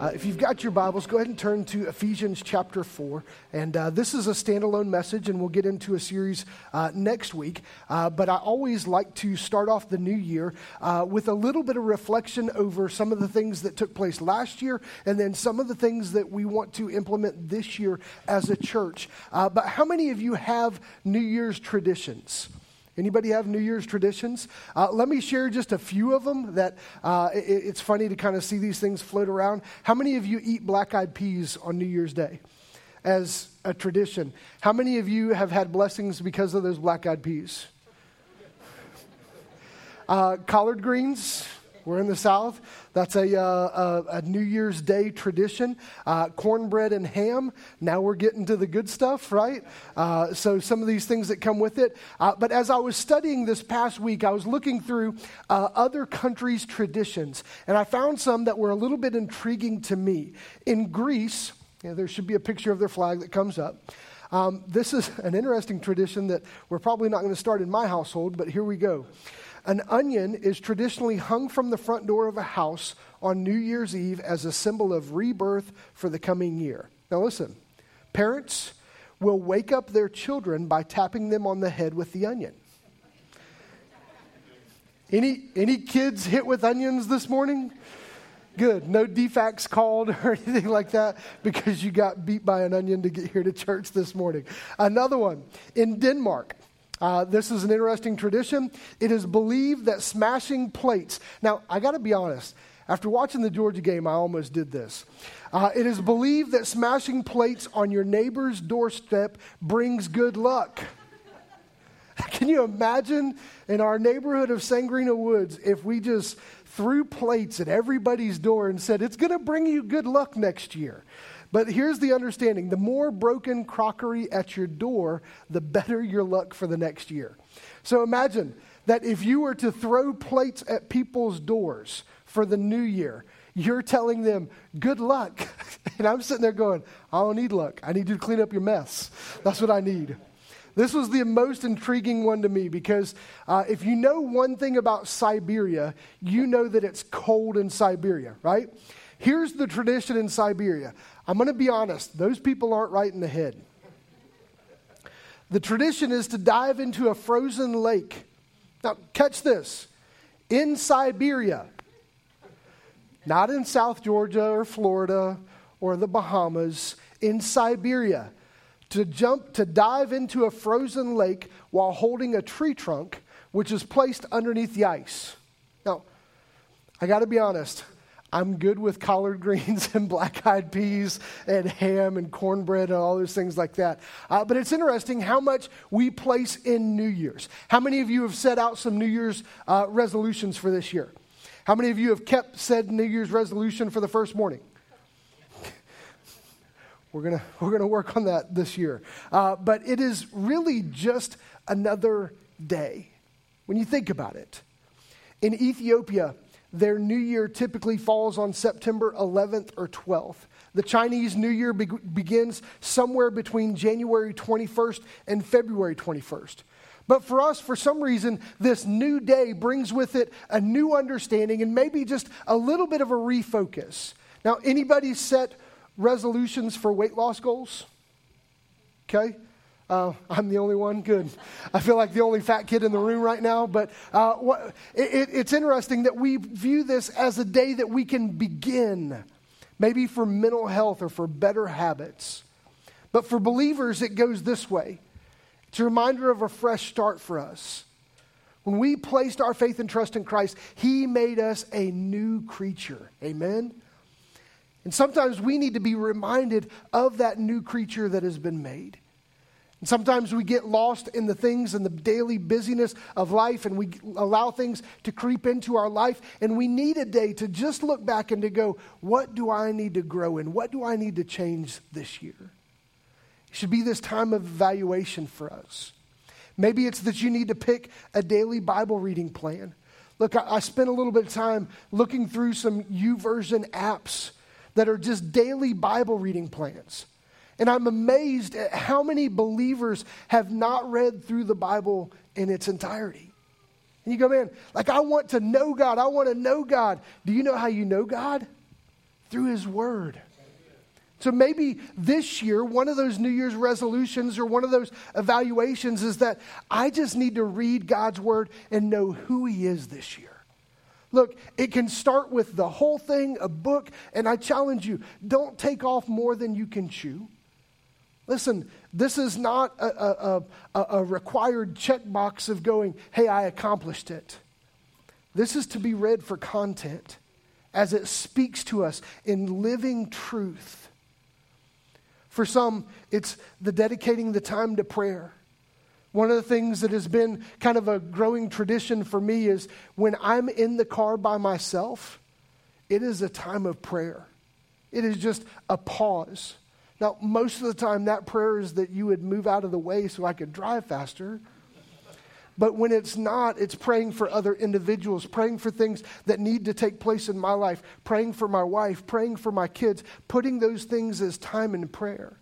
Uh, if you've got your Bibles, go ahead and turn to Ephesians chapter 4. And uh, this is a standalone message, and we'll get into a series uh, next week. Uh, but I always like to start off the new year uh, with a little bit of reflection over some of the things that took place last year, and then some of the things that we want to implement this year as a church. Uh, but how many of you have New Year's traditions? Anybody have New Year's traditions? Uh, let me share just a few of them that uh, it, it's funny to kind of see these things float around. How many of you eat black eyed peas on New Year's Day as a tradition? How many of you have had blessings because of those black eyed peas? Uh, collard greens, we're in the South. That's a, uh, a, a New Year's Day tradition. Uh, cornbread and ham. Now we're getting to the good stuff, right? Uh, so some of these things that come with it. Uh, but as I was studying this past week, I was looking through uh, other countries' traditions, and I found some that were a little bit intriguing to me. In Greece, there should be a picture of their flag that comes up. Um, this is an interesting tradition that we're probably not going to start in my household, but here we go. An onion is traditionally hung from the front door of a house on New Year's Eve as a symbol of rebirth for the coming year. Now, listen, parents will wake up their children by tapping them on the head with the onion. Any, any kids hit with onions this morning? Good. No DFCS called or anything like that because you got beat by an onion to get here to church this morning. Another one in Denmark. Uh, this is an interesting tradition. It is believed that smashing plates. Now, I got to be honest. After watching the Georgia game, I almost did this. Uh, it is believed that smashing plates on your neighbor's doorstep brings good luck. Can you imagine in our neighborhood of Sangrena Woods if we just threw plates at everybody's door and said, It's going to bring you good luck next year? But here's the understanding the more broken crockery at your door, the better your luck for the next year. So imagine that if you were to throw plates at people's doors for the new year, you're telling them, good luck. and I'm sitting there going, I don't need luck. I need you to clean up your mess. That's what I need. This was the most intriguing one to me because uh, if you know one thing about Siberia, you know that it's cold in Siberia, right? Here's the tradition in Siberia. I'm going to be honest, those people aren't right in the head. The tradition is to dive into a frozen lake. Now, catch this in Siberia, not in South Georgia or Florida or the Bahamas, in Siberia, to jump, to dive into a frozen lake while holding a tree trunk, which is placed underneath the ice. Now, I got to be honest, I'm good with collard greens and black eyed peas and ham and cornbread and all those things like that. Uh, but it's interesting how much we place in New Year's. How many of you have set out some New Year's uh, resolutions for this year? How many of you have kept said New Year's resolution for the first morning? we're going we're gonna work on that this year. Uh, but it is really just another day when you think about it. In Ethiopia, their new year typically falls on September 11th or 12th. The Chinese New Year be- begins somewhere between January 21st and February 21st. But for us, for some reason, this new day brings with it a new understanding and maybe just a little bit of a refocus. Now, anybody set resolutions for weight loss goals? Okay? Uh, I'm the only one. Good. I feel like the only fat kid in the room right now. But uh, what, it, it's interesting that we view this as a day that we can begin, maybe for mental health or for better habits. But for believers, it goes this way it's a reminder of a fresh start for us. When we placed our faith and trust in Christ, He made us a new creature. Amen? And sometimes we need to be reminded of that new creature that has been made. And sometimes we get lost in the things and the daily busyness of life, and we allow things to creep into our life. And we need a day to just look back and to go, what do I need to grow in? What do I need to change this year? It should be this time of evaluation for us. Maybe it's that you need to pick a daily Bible reading plan. Look, I, I spent a little bit of time looking through some YouVersion apps that are just daily Bible reading plans. And I'm amazed at how many believers have not read through the Bible in its entirety. And you go, man, like I want to know God. I want to know God. Do you know how you know God? Through His Word. So maybe this year, one of those New Year's resolutions or one of those evaluations is that I just need to read God's Word and know who He is this year. Look, it can start with the whole thing, a book, and I challenge you don't take off more than you can chew. Listen, this is not a, a, a, a required checkbox of going, hey, I accomplished it. This is to be read for content as it speaks to us in living truth. For some, it's the dedicating the time to prayer. One of the things that has been kind of a growing tradition for me is when I'm in the car by myself, it is a time of prayer. It is just a pause. Now, most of the time, that prayer is that you would move out of the way so I could drive faster. But when it's not, it's praying for other individuals, praying for things that need to take place in my life, praying for my wife, praying for my kids, putting those things as time in prayer.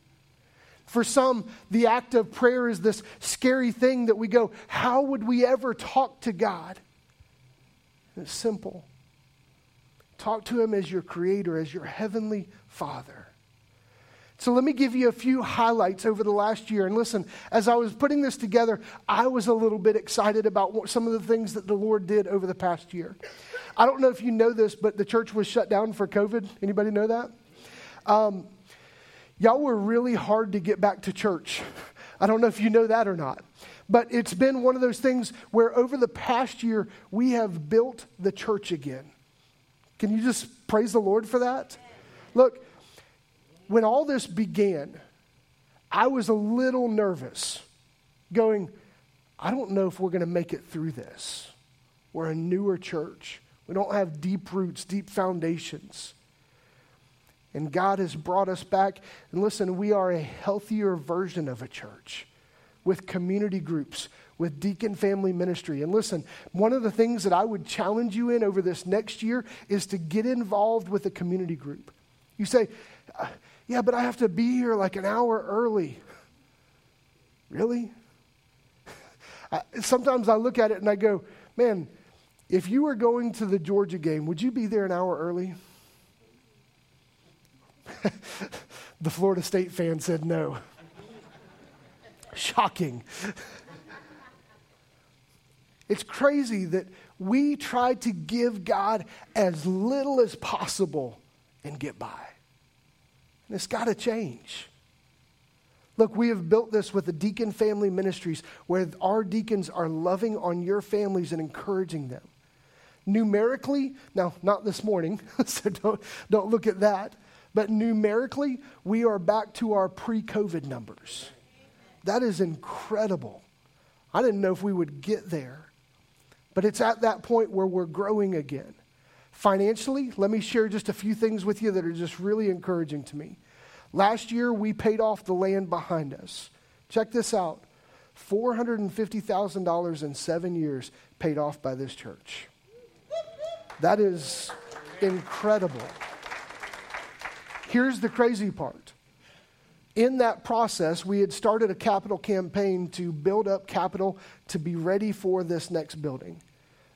For some, the act of prayer is this scary thing that we go, How would we ever talk to God? And it's simple. Talk to Him as your Creator, as your Heavenly Father. So let me give you a few highlights over the last year. And listen, as I was putting this together, I was a little bit excited about some of the things that the Lord did over the past year. I don't know if you know this, but the church was shut down for COVID. Anybody know that? Um, Y'all were really hard to get back to church. I don't know if you know that or not. But it's been one of those things where over the past year, we have built the church again. Can you just praise the Lord for that? Look, when all this began, I was a little nervous, going, I don't know if we're going to make it through this. We're a newer church. We don't have deep roots, deep foundations. And God has brought us back. And listen, we are a healthier version of a church with community groups, with deacon family ministry. And listen, one of the things that I would challenge you in over this next year is to get involved with a community group. You say, yeah, but I have to be here like an hour early. Really? Sometimes I look at it and I go, man, if you were going to the Georgia game, would you be there an hour early? the Florida State fan said no. Shocking. It's crazy that we try to give God as little as possible and get by. It's got to change. Look, we have built this with the Deacon Family Ministries where our deacons are loving on your families and encouraging them. Numerically, now, not this morning, so don't, don't look at that. But numerically, we are back to our pre COVID numbers. That is incredible. I didn't know if we would get there. But it's at that point where we're growing again. Financially, let me share just a few things with you that are just really encouraging to me. Last year, we paid off the land behind us. Check this out $450,000 in seven years paid off by this church. That is incredible. Here's the crazy part. In that process, we had started a capital campaign to build up capital to be ready for this next building.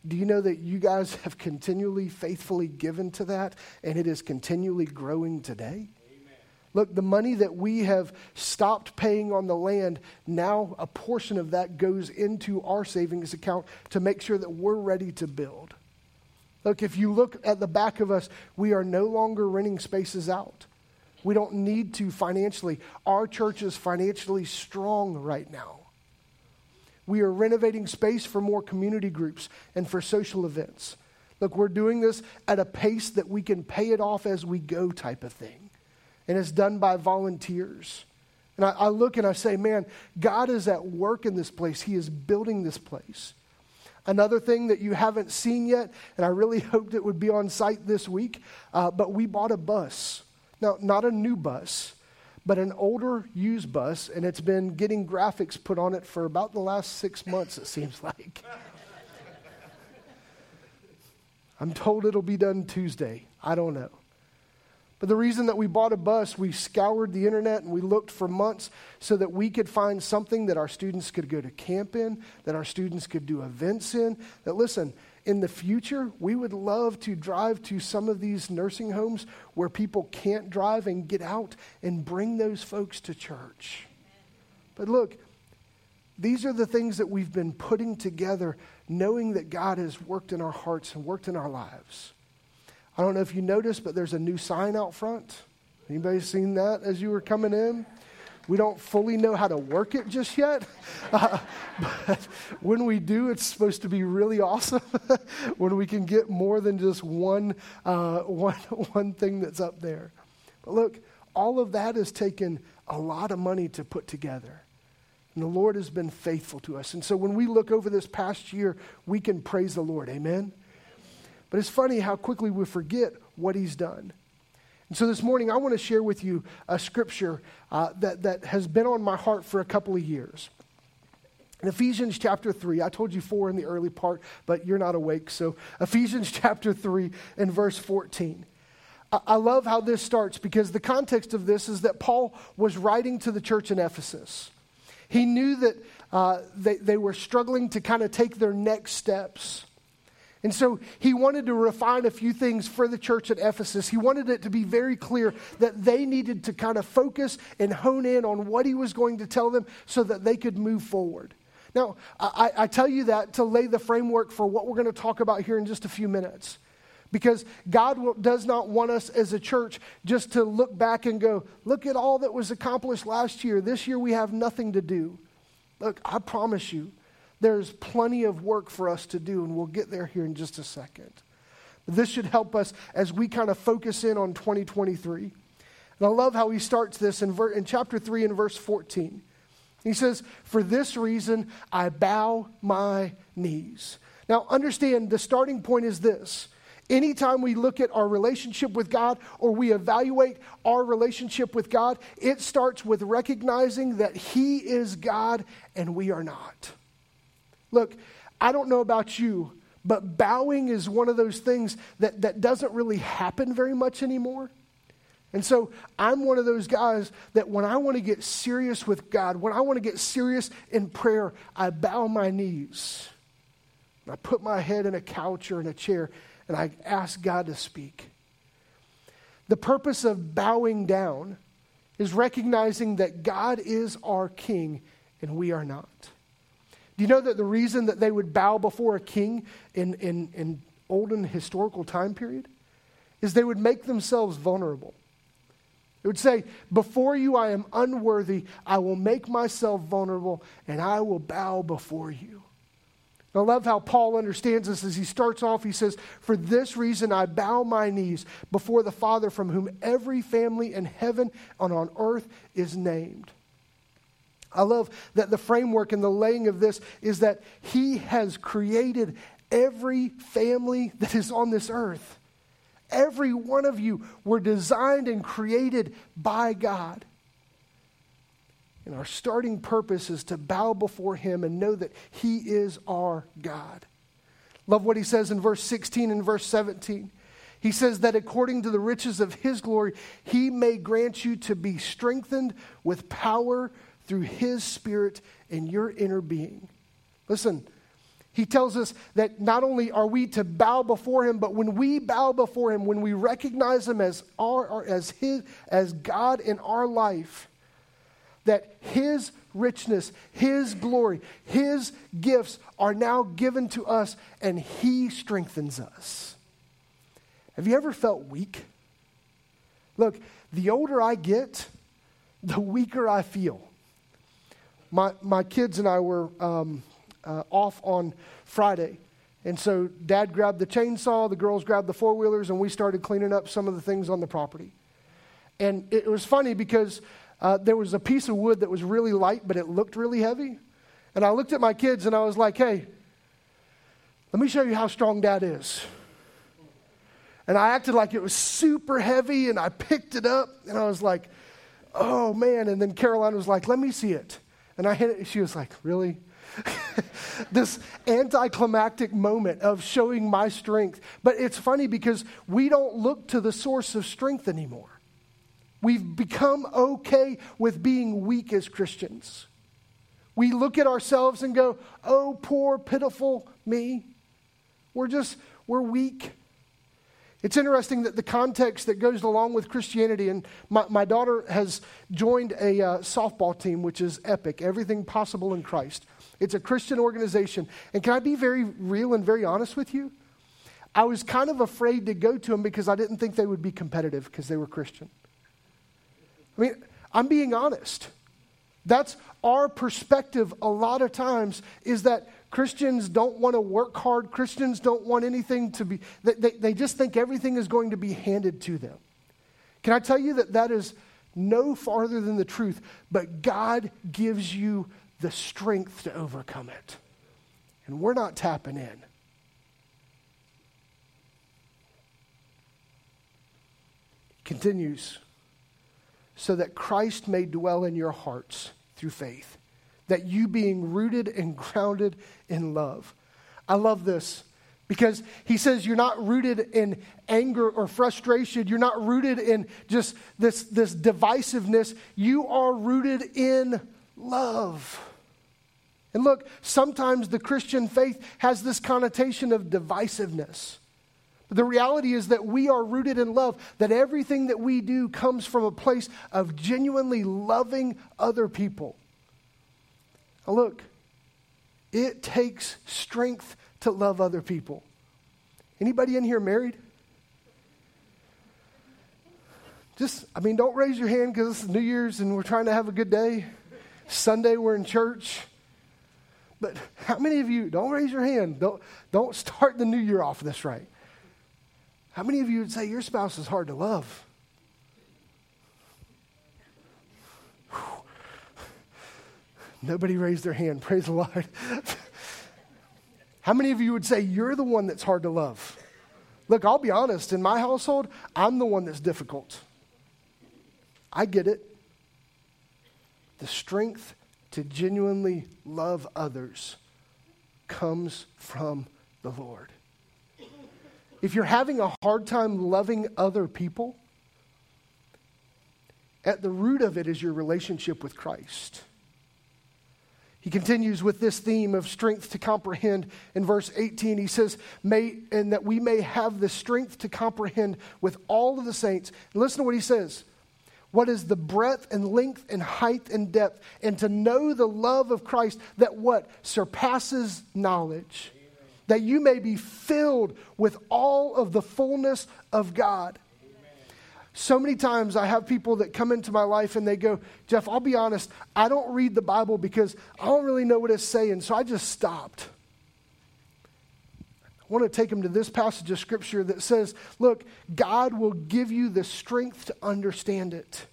Do you know that you guys have continually faithfully given to that and it is continually growing today? Amen. Look, the money that we have stopped paying on the land, now a portion of that goes into our savings account to make sure that we're ready to build. Look, if you look at the back of us, we are no longer renting spaces out. We don't need to financially. Our church is financially strong right now. We are renovating space for more community groups and for social events. Look, we're doing this at a pace that we can pay it off as we go, type of thing. And it's done by volunteers. And I, I look and I say, man, God is at work in this place. He is building this place. Another thing that you haven't seen yet, and I really hoped it would be on site this week, uh, but we bought a bus. Now, not a new bus, but an older used bus, and it's been getting graphics put on it for about the last six months, it seems like. I'm told it'll be done Tuesday. I don't know. But the reason that we bought a bus, we scoured the internet and we looked for months so that we could find something that our students could go to camp in, that our students could do events in. That, listen, in the future, we would love to drive to some of these nursing homes where people can't drive and get out and bring those folks to church. But look, these are the things that we've been putting together, knowing that God has worked in our hearts and worked in our lives. I don't know if you noticed, but there's a new sign out front. Anybody seen that as you were coming in? We don't fully know how to work it just yet. Uh, but when we do, it's supposed to be really awesome when we can get more than just one, uh, one, one thing that's up there. But look, all of that has taken a lot of money to put together. And the Lord has been faithful to us. And so when we look over this past year, we can praise the Lord. Amen? But it's funny how quickly we forget what He's done. And so this morning, I want to share with you a scripture uh, that, that has been on my heart for a couple of years. In Ephesians chapter 3, I told you four in the early part, but you're not awake. So, Ephesians chapter 3 and verse 14. I, love how this starts because the context of this is that Paul was writing to the church in Ephesus. He knew that uh, they, they were struggling to kind of take their next steps. And so he wanted to refine a few things for the church at Ephesus. He wanted it to be very clear that they needed to kind of focus and hone in on what he was going to tell them so that they could move forward. Now, I, I tell you that to lay the framework for what we're going to talk about here in just a few minutes. Because God does not want us as a church just to look back and go, look at all that was accomplished last year. This year we have nothing to do. Look, I promise you, there's plenty of work for us to do, and we'll get there here in just a second. But This should help us as we kind of focus in on 2023. And I love how he starts this in, ver- in chapter 3 and verse 14. He says, For this reason I bow my knees. Now, understand the starting point is this. Anytime we look at our relationship with God or we evaluate our relationship with God, it starts with recognizing that He is God and we are not. Look, I don't know about you, but bowing is one of those things that, that doesn't really happen very much anymore. And so I'm one of those guys that when I want to get serious with God, when I want to get serious in prayer, I bow my knees. I put my head in a couch or in a chair and I ask God to speak. The purpose of bowing down is recognizing that God is our king and we are not. Do you know that the reason that they would bow before a king in, in, in olden historical time period is they would make themselves vulnerable. It would say, Before you I am unworthy, I will make myself vulnerable, and I will bow before you. I love how Paul understands this as he starts off. He says, For this reason I bow my knees before the Father, from whom every family in heaven and on earth is named. I love that the framework and the laying of this is that He has created every family that is on this earth. Every one of you were designed and created by God. And our starting purpose is to bow before Him and know that He is our God. Love what He says in verse 16 and verse 17. He says that according to the riches of His glory, He may grant you to be strengthened with power through His Spirit in your inner being. Listen, he tells us that not only are we to bow before him, but when we bow before him, when we recognize him as our as his as God in our life, that his richness, his glory, his gifts are now given to us and he strengthens us. Have you ever felt weak? Look, the older I get, the weaker I feel my, my kids and I were um, uh, off on Friday. And so dad grabbed the chainsaw, the girls grabbed the four wheelers, and we started cleaning up some of the things on the property. And it was funny because uh, there was a piece of wood that was really light, but it looked really heavy. And I looked at my kids and I was like, hey, let me show you how strong dad is. And I acted like it was super heavy and I picked it up and I was like, oh man. And then Caroline was like, let me see it. And I hit it, she was like, Really? this anticlimactic moment of showing my strength. But it's funny because we don't look to the source of strength anymore. We've become okay with being weak as Christians. We look at ourselves and go, Oh, poor, pitiful me. We're just, we're weak. It's interesting that the context that goes along with Christianity, and my, my daughter has joined a uh, softball team, which is epic, everything possible in Christ. It's a Christian organization. And can I be very real and very honest with you? I was kind of afraid to go to them because I didn't think they would be competitive because they were Christian. I mean, I'm being honest. That's our perspective a lot of times is that Christians don't want to work hard. Christians don't want anything to be, they, they they just think everything is going to be handed to them. Can I tell you that that is no farther than the truth, but God gives you the strength to overcome it. And we're not tapping in. Continues, so that Christ may dwell in your hearts through faith that you being rooted and grounded in love. I love this because he says you're not rooted in anger or frustration. You're not rooted in just this, this divisiveness. You are rooted in love. And look, sometimes the Christian faith has this connotation of divisiveness. But the reality is that we are rooted in love, that everything that we do comes from a place of genuinely loving other people. Now, look, it takes strength to love other people. Anybody in here married? Just, I mean, don't raise your hand because it's New Year's and we're trying to have a good day. Sunday, we're in church. But how many of you, don't raise your hand, don't, don't start the new year off this right. How many of you would say your spouse is hard to love? Nobody raised their hand. Praise the Lord. How many of you would say you're the one that's hard to love? Look, I'll be honest. In my household, I'm the one that's difficult. I get it. The strength to genuinely love others comes from the Lord. If you're having a hard time loving other people, at the root of it is your relationship with Christ. He continues with this theme of strength to comprehend in verse 18. He says, may, and that we may have the strength to comprehend with all of the saints. And listen to what he says. What is the breadth and length and height and depth, and to know the love of Christ that what? Surpasses knowledge. Amen. That you may be filled with all of the fullness of God. So many times I have people that come into my life and they go, Jeff, I'll be honest, I don't read the Bible because I don't really know what it's saying, so I just stopped. I want to take them to this passage of Scripture that says, look, God will give you the strength to understand it.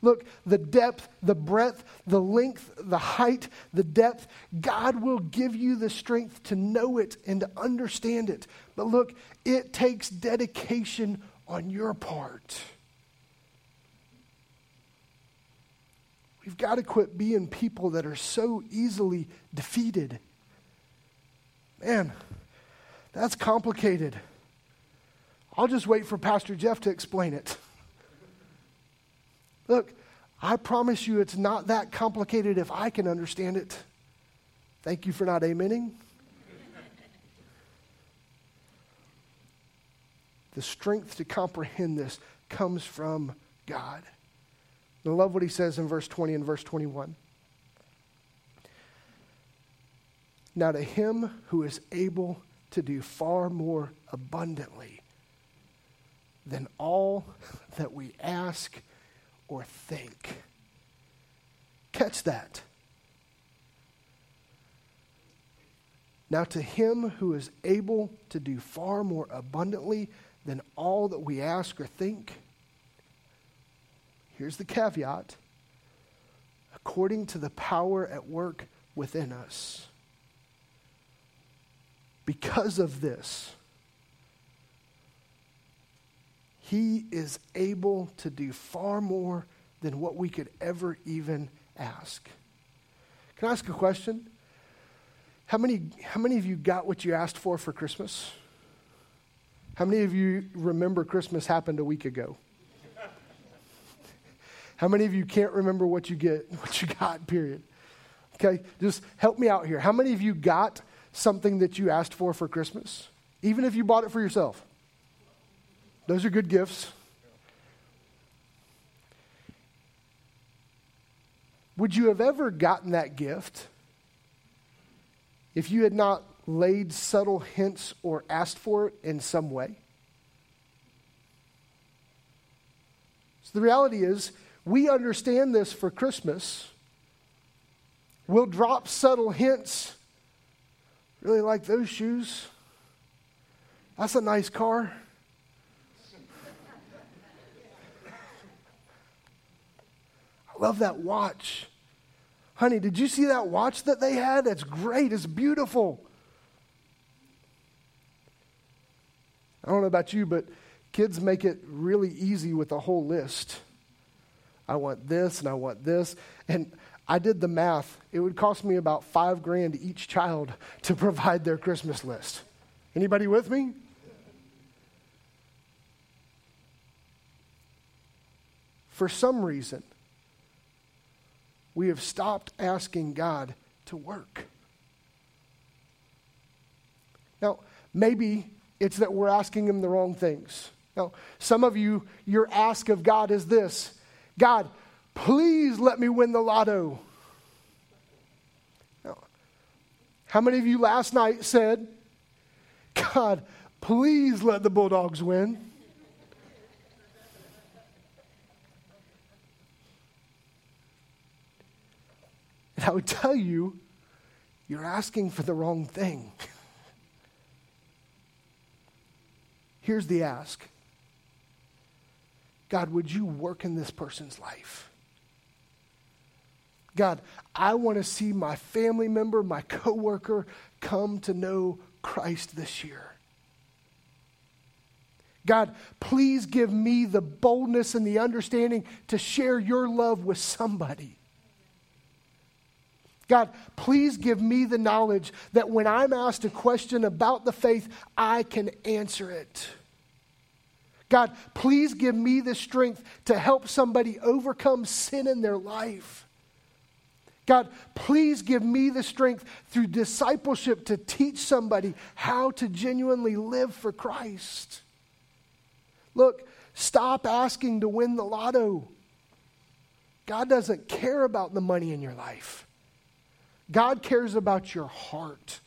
Look, the depth, the breadth, the length, the height, the depth, God will give you the strength to know it and to understand it. But look, it takes dedication on your part. We've got to quit being people that are so easily defeated. Man, that's complicated. I'll just wait for Pastor Jeff to explain it. Look, I promise you it's not that complicated if I can understand it. Thank you for not amening. the strength to comprehend this comes from God. I love what he says in verse 20 and verse 21. Now, to him who is able to do far more abundantly than all that we ask or think. Catch that. Now, to him who is able to do far more abundantly than all that we ask or think. Here's the caveat according to the power at work within us. Because of this, he is able to do far more than what we could ever even ask. Can I ask a question? How many, how many of you got what you asked for for Christmas? How many of you remember Christmas happened a week ago? How many of you can't remember what you get, what you got, period? Okay, just help me out here. How many of you got something that you asked for for Christmas? even if you bought it for yourself. Those are good gifts. Would you have ever gotten that gift if you had not laid subtle hints or asked for it in some way? So the reality is, we understand this for Christmas. We'll drop subtle hints. Really like those shoes. That's a nice car. I love that watch. Honey, did you see that watch that they had? That's great. It's beautiful. I don't know about you, but kids make it really easy with a whole list. I want this and I want this. And I did the math. It would cost me about five grand each child to provide their Christmas list. Anybody with me? For some reason, we have stopped asking God to work. Now, maybe it's that we're asking Him the wrong things. Now, some of you, your ask of God is this God, please let me win the lotto. How many of you last night said, God, please let the Bulldogs win? And I would tell you, you're asking for the wrong thing. Here's the ask God, would you work in this person's life? God, I want to see my family member, my coworker come to know Christ this year. God, please give me the boldness and the understanding to share your love with somebody. God, please give me the knowledge that when I'm asked a question about the faith, I can answer it. God, please give me the strength to help somebody overcome sin in their life. God, please give me the strength through discipleship to teach somebody how to genuinely live for Christ. Look, stop asking to win the lotto. God doesn't care about the money in your life. God cares about your heart.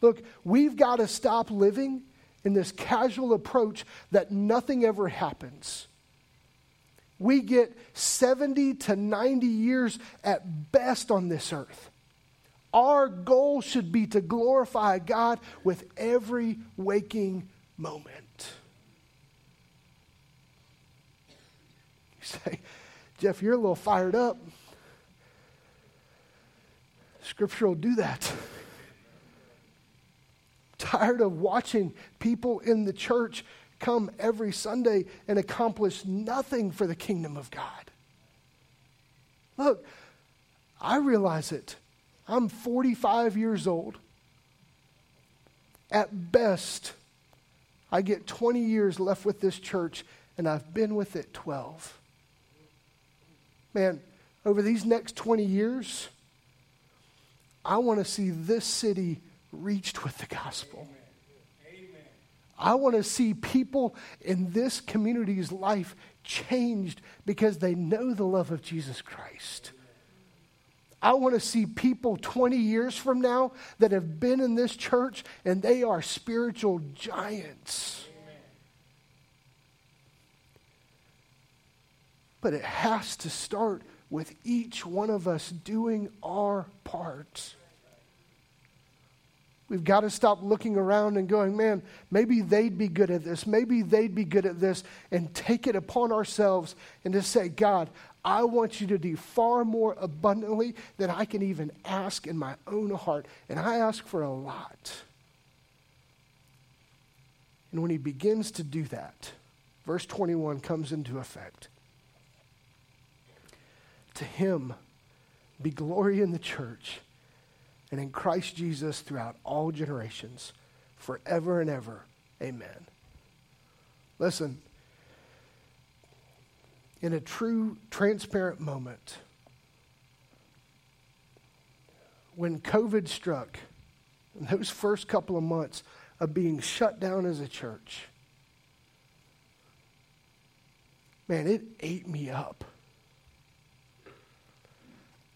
Look, we've got to stop living in this casual approach that nothing ever happens. We get 70 to 90 years at best on this earth. Our goal should be to glorify God with every waking moment. You say, Jeff, you're a little fired up. Scripture will do that tired of watching people in the church come every Sunday and accomplish nothing for the kingdom of God. Look, I realize it. I'm 45 years old. At best, I get 20 years left with this church, and I've been with it 12. Man, over these next 20 years, I want to see this city reached with the gospel. I want to see people in this community's life changed because they know the love of Jesus Christ. I want to see people 20 years from now that have been in this church and they are spiritual giants. But it has to start with each one of us doing our part. We've got to stop looking around and going, man, maybe they'd be good at this. Maybe they'd be good at this. And take it upon ourselves and to say, God, I want you to do far more abundantly than I can even ask in my own heart. And I ask for a lot. And when he begins to do that, verse 21 comes into effect. To him be glory in the church and in Christ Jesus throughout all generations, forever and ever. Amen. Listen, in a true, transparent moment, when COVID struck, in those first couple of months, of being shut down as a church, man, it ate me up.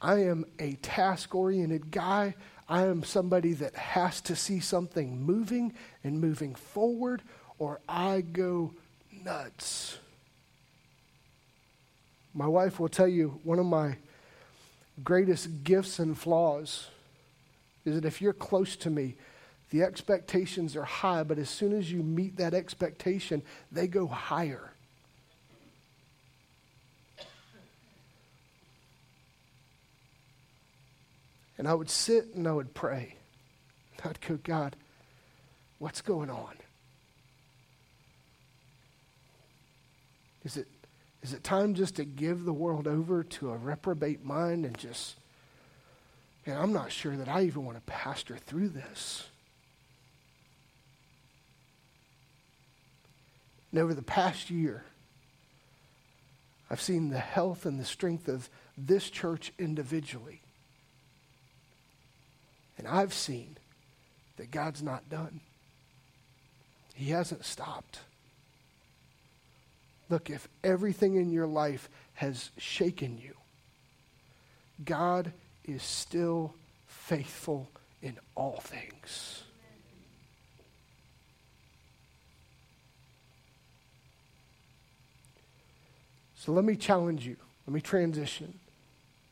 I am a task oriented guy. I am somebody that has to see something moving and moving forward, or I go nuts. My wife will tell you one of my greatest gifts and flaws is that if you're close to me, the expectations are high, but as soon as you meet that expectation, they go higher. And I would sit and I would pray. I'd go, God, what's going on? Is it, is it time just to give the world over to a reprobate mind and just, and I'm not sure that I even want to pastor through this. And over the past year, I've seen the health and the strength of this church individually. And I've seen that God's not done. He hasn't stopped. Look, if everything in your life has shaken you, God is still faithful in all things. So let me challenge you. Let me transition.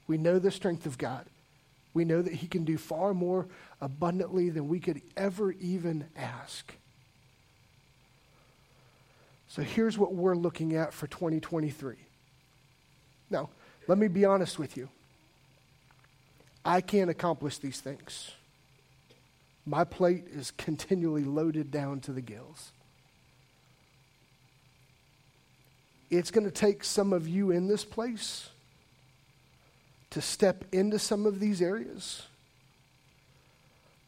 We know the strength of God. We know that He can do far more abundantly than we could ever even ask. So here's what we're looking at for 2023. Now, let me be honest with you. I can't accomplish these things. My plate is continually loaded down to the gills. It's going to take some of you in this place to step into some of these areas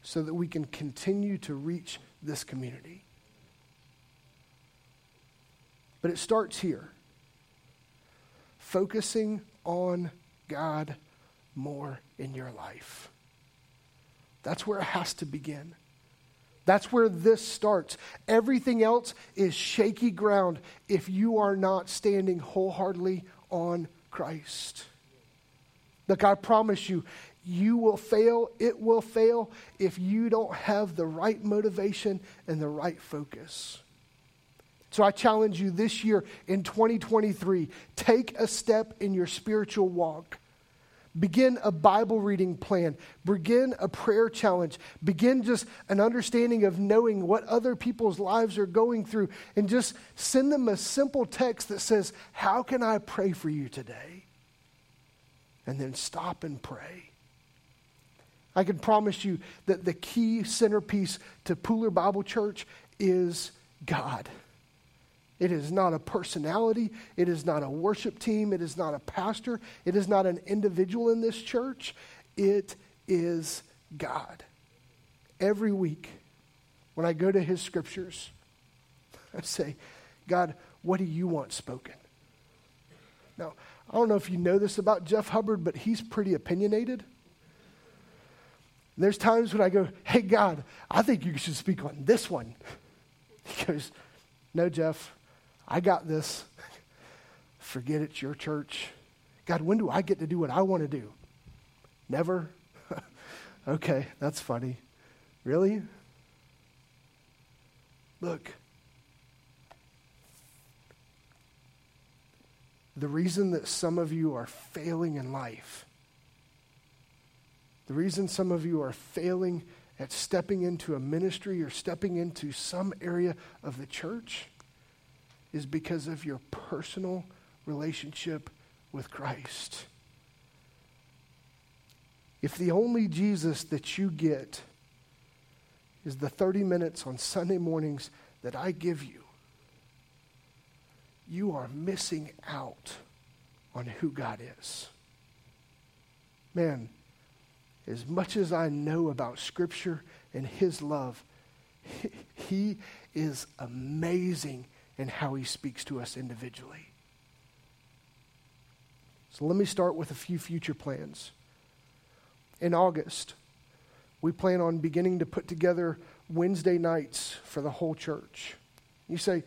so that we can continue to reach this community. But it starts here focusing on God more in your life. That's where it has to begin. That's where this starts. Everything else is shaky ground if you are not standing wholeheartedly on Christ. Look, I promise you, you will fail, it will fail if you don't have the right motivation and the right focus. So I challenge you this year in 2023 take a step in your spiritual walk. Begin a Bible reading plan. Begin a prayer challenge. Begin just an understanding of knowing what other people's lives are going through. And just send them a simple text that says, How can I pray for you today? And then stop and pray. I can promise you that the key centerpiece to Pooler Bible Church is God. It is not a personality. It is not a worship team. It is not a pastor. It is not an individual in this church. It is God. Every week, when I go to his scriptures, I say, God, what do you want spoken? Now, I don't know if you know this about Jeff Hubbard, but he's pretty opinionated. There's times when I go, hey, God, I think you should speak on this one. He goes, no, Jeff, I got this. Forget it's your church. God, when do I get to do what I want to do? Never? okay, that's funny. Really? Look, the reason that some of you are failing in life, the reason some of you are failing at stepping into a ministry or stepping into some area of the church is because of your personal relationship with Christ. If the only Jesus that you get is the 30 minutes on Sunday mornings that I give you, you are missing out on who God is. Man, as much as I know about Scripture and His love, He is amazing in how he speaks to us individually. So let me start with a few future plans. In August, we plan on beginning to put together Wednesday nights for the whole church. You say,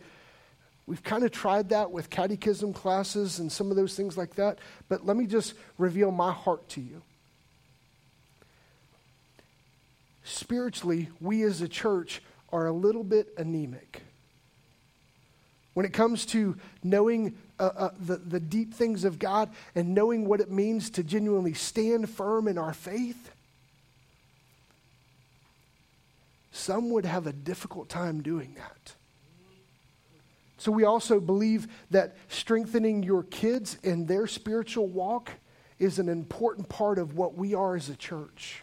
We've kind of tried that with catechism classes and some of those things like that, but let me just reveal my heart to you. Spiritually, we as a church are a little bit anemic. When it comes to knowing uh, uh, the, the deep things of God and knowing what it means to genuinely stand firm in our faith, some would have a difficult time doing that. So, we also believe that strengthening your kids in their spiritual walk is an important part of what we are as a church.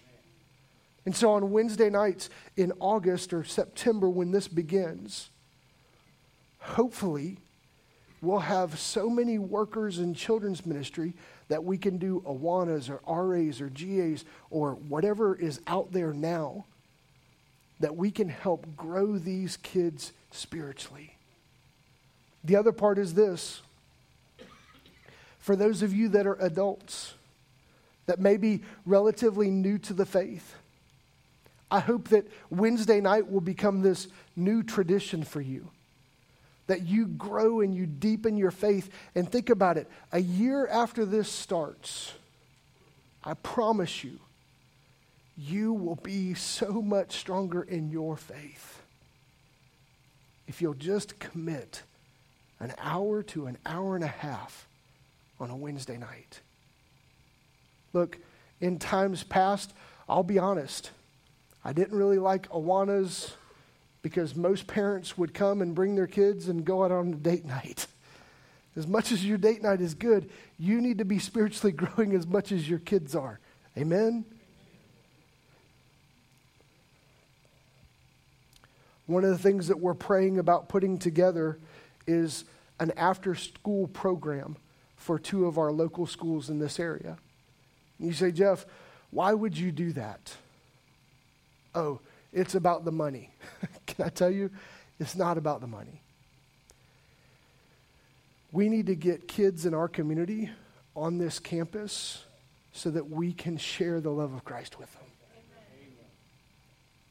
And so, on Wednesday nights in August or September, when this begins, hopefully, we'll have so many workers in children's ministry that we can do Awanas or RAs or GAs or whatever is out there now that we can help grow these kids spiritually. The other part is this for those of you that are adults, that may be relatively new to the faith, I hope that Wednesday night will become this new tradition for you. That you grow and you deepen your faith. And think about it a year after this starts, I promise you, you will be so much stronger in your faith if you'll just commit an hour to an hour and a half on a Wednesday night. Look, in times past, I'll be honest, I didn't really like Awanas because most parents would come and bring their kids and go out on a date night. As much as your date night is good, you need to be spiritually growing as much as your kids are. Amen? One of the things that we're praying about putting together is an after school program for two of our local schools in this area. You say, Jeff, why would you do that? Oh, it's about the money. Can I tell you? It's not about the money. We need to get kids in our community on this campus so that we can share the love of Christ with them.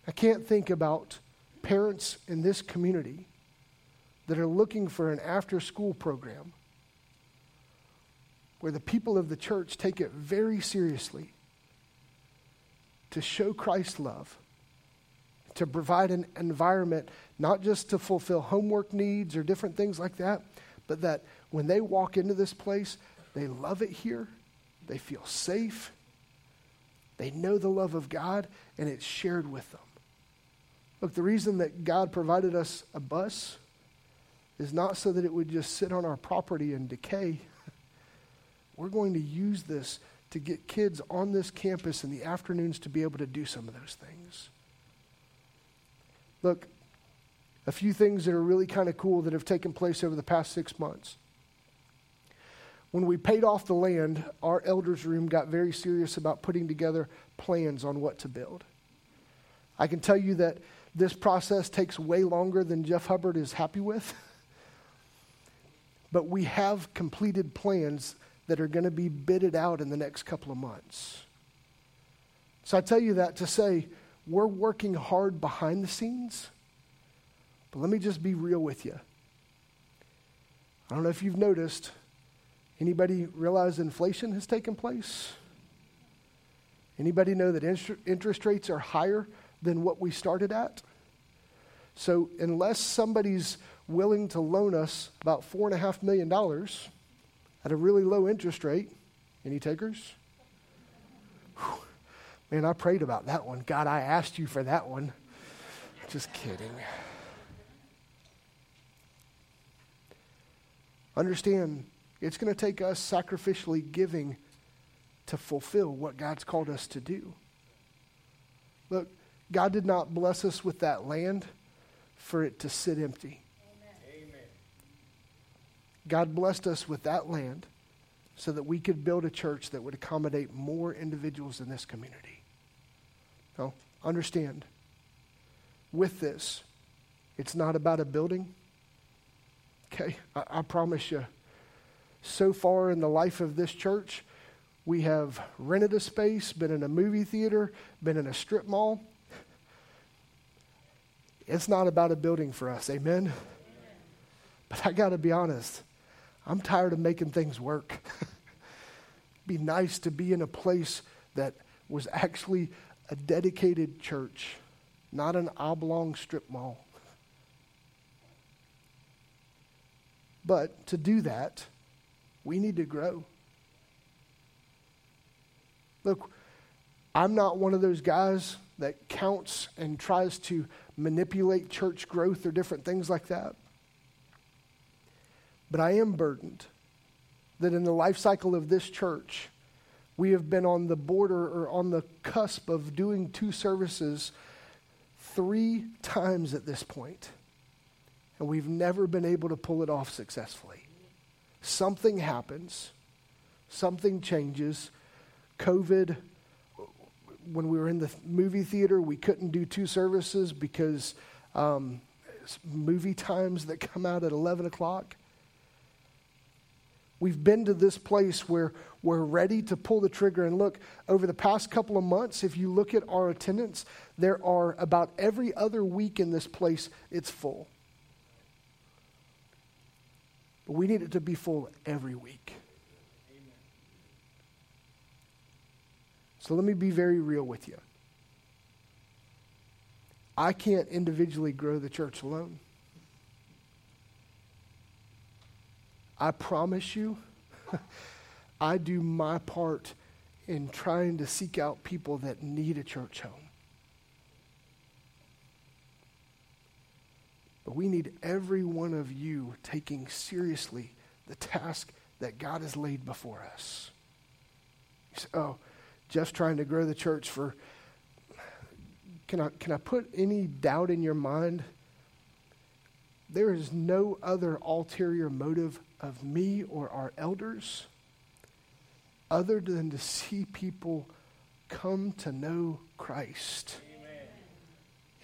I can't think about parents in this community that are looking for an after school program where the people of the church take it very seriously to show Christ's love, to provide an environment not just to fulfill homework needs or different things like that, but that when they walk into this place, they love it here, they feel safe, they know the love of God, and it's shared with them. Look, the reason that God provided us a bus is not so that it would just sit on our property and decay. We're going to use this to get kids on this campus in the afternoons to be able to do some of those things. Look, a few things that are really kind of cool that have taken place over the past six months. When we paid off the land, our elders' room got very serious about putting together plans on what to build. I can tell you that this process takes way longer than Jeff Hubbard is happy with. but we have completed plans that are going to be bidded out in the next couple of months. So I tell you that to say we're working hard behind the scenes. But let me just be real with you. I don't know if you've noticed, anybody realize inflation has taken place? Anybody know that interest rates are higher than what we started at? So, unless somebody's willing to loan us about $4.5 million at a really low interest rate, any takers? Whew. Man, I prayed about that one. God, I asked you for that one. Just kidding. Understand, it's going to take us sacrificially giving to fulfill what God's called us to do. Look, God did not bless us with that land for it to sit empty. Amen. God blessed us with that land so that we could build a church that would accommodate more individuals in this community. Now, understand, with this, it's not about a building. Okay, I, I promise you. So far in the life of this church, we have rented a space, been in a movie theater, been in a strip mall, it's not about a building for us. Amen? But I got to be honest, I'm tired of making things work. be nice to be in a place that was actually a dedicated church, not an oblong strip mall. But to do that, we need to grow. Look, I'm not one of those guys that counts and tries to manipulate church growth or different things like that. But I am burdened that in the life cycle of this church, we have been on the border or on the cusp of doing two services three times at this point, and we've never been able to pull it off successfully. Something happens, something changes. COVID, when we were in the movie theater, we couldn't do two services because um, movie times that come out at 11 o'clock. We've been to this place where we're ready to pull the trigger. And look, over the past couple of months, if you look at our attendance, there are about every other week in this place, it's full. But we need it to be full every week. Amen. So let me be very real with you. I can't individually grow the church alone. I promise you, I do my part in trying to seek out people that need a church home. But we need every one of you taking seriously the task that God has laid before us. You Say, oh, just trying to grow the church for. Can I, can I put any doubt in your mind? There is no other ulterior motive of me or our elders other than to see people come to know Christ Amen.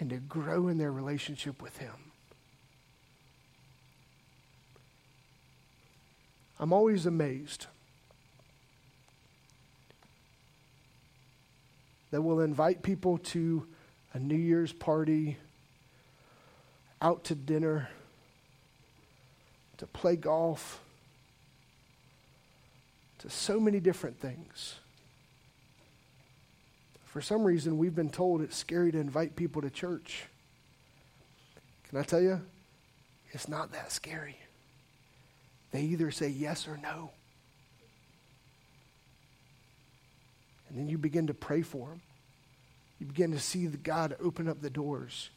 and to grow in their relationship with Him. I'm always amazed that we'll invite people to a New Year's party, out to dinner to play golf, to so many different things. For some reason, we've been told it's scary to invite people to church. Can I tell you? It's not that scary. They either say yes or no. And then you begin to pray for them. You begin to see the God open up the doors.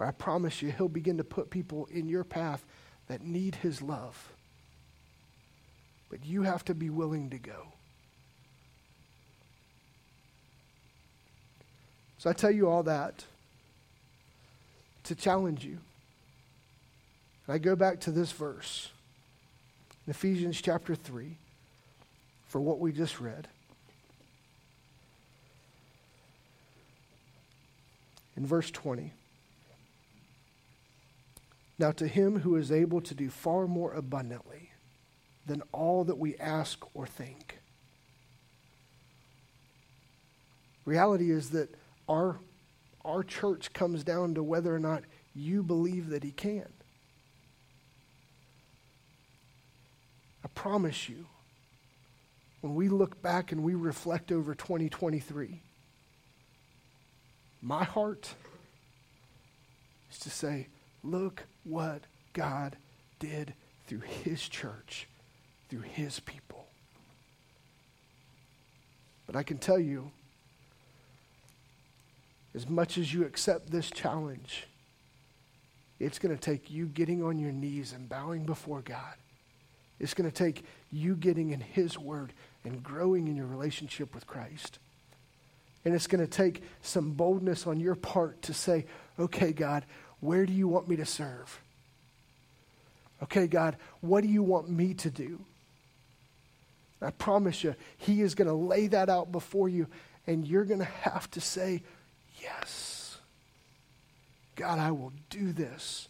Where I promise you, He'll begin to put people in your path that need His love. But you have to be willing to go. So I tell you all that to challenge you. And I go back to this verse in Ephesians chapter 3 for what we just read. In verse 20. Now, to him who is able to do far more abundantly than all that we ask or think. Reality is that our, our church comes down to whether or not you believe that he can. I promise you, when we look back and we reflect over 2023, my heart is to say, look what God did through his church, through his people. But I can tell you, as much as you accept this challenge, it's going to take you getting on your knees and bowing before God. It's going to take you getting in His Word and growing in your relationship with Christ. And it's going to take some boldness on your part to say, okay, God, where do you want me to serve? Okay, God, what do you want me to do? I promise you, He is going to lay that out before you, and you're going to have to say, Yes. God, I will do this.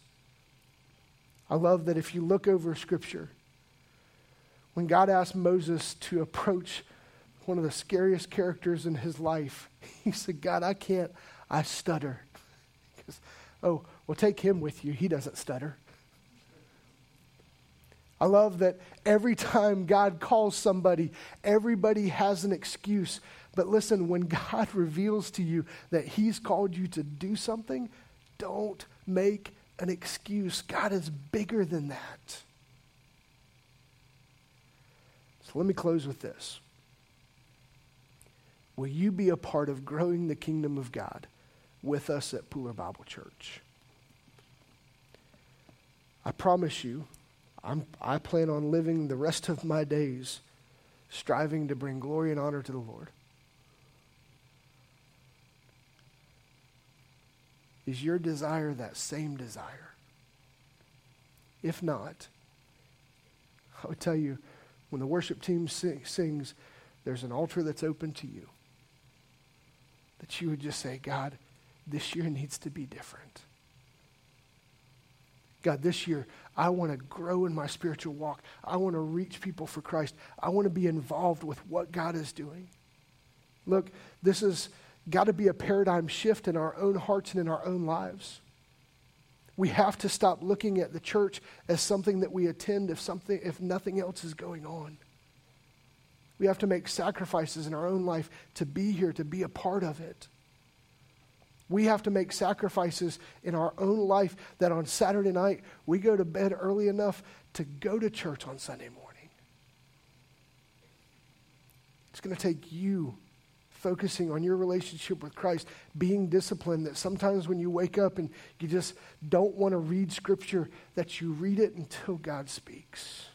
I love that if you look over Scripture, when God asked Moses to approach one of the scariest characters in his life. He said, God, I can't, I stutter. Goes, oh, well, take him with you. He doesn't stutter. I love that every time God calls somebody, everybody has an excuse. But listen, when God reveals to you that He's called you to do something, don't make an excuse. God is bigger than that. So let me close with this. Will you be a part of growing the kingdom of God with us at Pooler Bible Church? I promise you, I'm, I plan on living the rest of my days striving to bring glory and honor to the Lord. Is your desire that same desire? If not, I would tell you when the worship team sing, sings, there's an altar that's open to you. That you would just say, God, this year needs to be different. God, this year, I want to grow in my spiritual walk. I want to reach people for Christ. I want to be involved with what God is doing. Look, this has got to be a paradigm shift in our own hearts and in our own lives. We have to stop looking at the church as something that we attend if, something, if nothing else is going on. We have to make sacrifices in our own life to be here, to be a part of it. We have to make sacrifices in our own life that on Saturday night we go to bed early enough to go to church on Sunday morning. It's going to take you focusing on your relationship with Christ, being disciplined that sometimes when you wake up and you just don't want to read Scripture, that you read it until God speaks.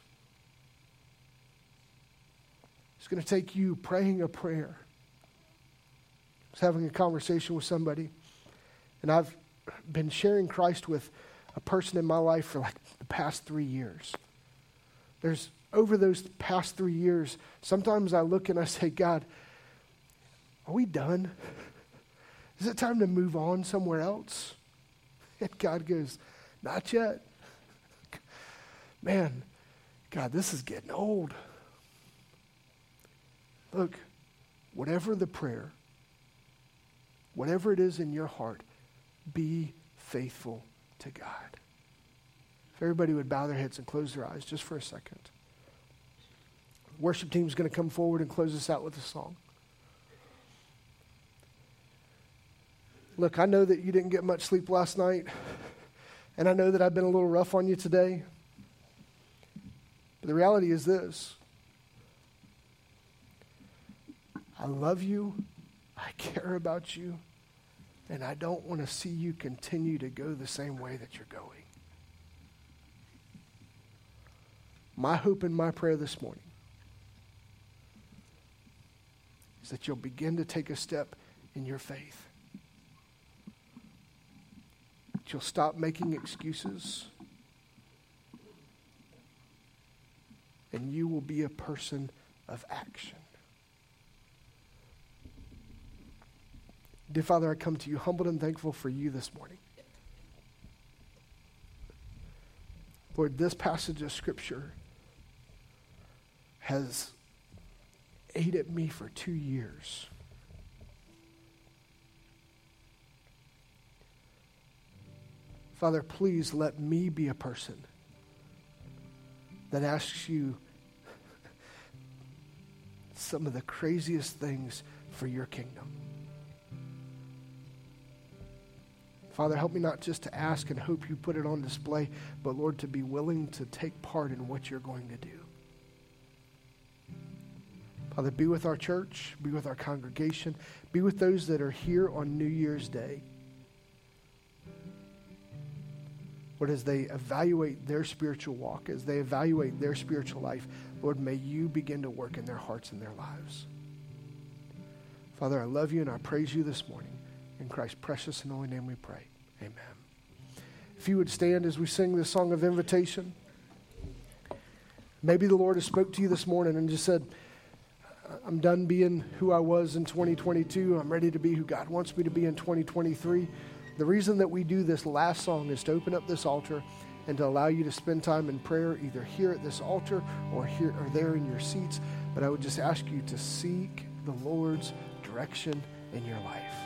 It's going to take you praying a prayer. I was having a conversation with somebody, and I've been sharing Christ with a person in my life for like the past three years. There's over those past three years, sometimes I look and I say, God, are we done? Is it time to move on somewhere else? And God goes, Not yet. Man, God, this is getting old. Look, whatever the prayer, whatever it is in your heart, be faithful to God. If everybody would bow their heads and close their eyes just for a second. Worship team is going to come forward and close us out with a song. Look, I know that you didn't get much sleep last night, and I know that I've been a little rough on you today. But the reality is this I love you, I care about you, and I don't want to see you continue to go the same way that you're going. My hope and my prayer this morning is that you'll begin to take a step in your faith. that you'll stop making excuses and you will be a person of action. Dear Father, I come to you humbled and thankful for you this morning. Lord, this passage of Scripture has ate at me for two years. Father, please let me be a person that asks you some of the craziest things for your kingdom. Father, help me not just to ask and hope you put it on display, but Lord, to be willing to take part in what you're going to do. Father, be with our church, be with our congregation, be with those that are here on New Year's Day. Lord, as they evaluate their spiritual walk, as they evaluate their spiritual life, Lord, may you begin to work in their hearts and their lives. Father, I love you and I praise you this morning. In Christ's precious and holy name we pray. Amen. If you would stand as we sing this song of invitation. Maybe the Lord has spoke to you this morning and just said, I'm done being who I was in 2022. I'm ready to be who God wants me to be in 2023. The reason that we do this last song is to open up this altar and to allow you to spend time in prayer either here at this altar or here or there in your seats. But I would just ask you to seek the Lord's direction in your life.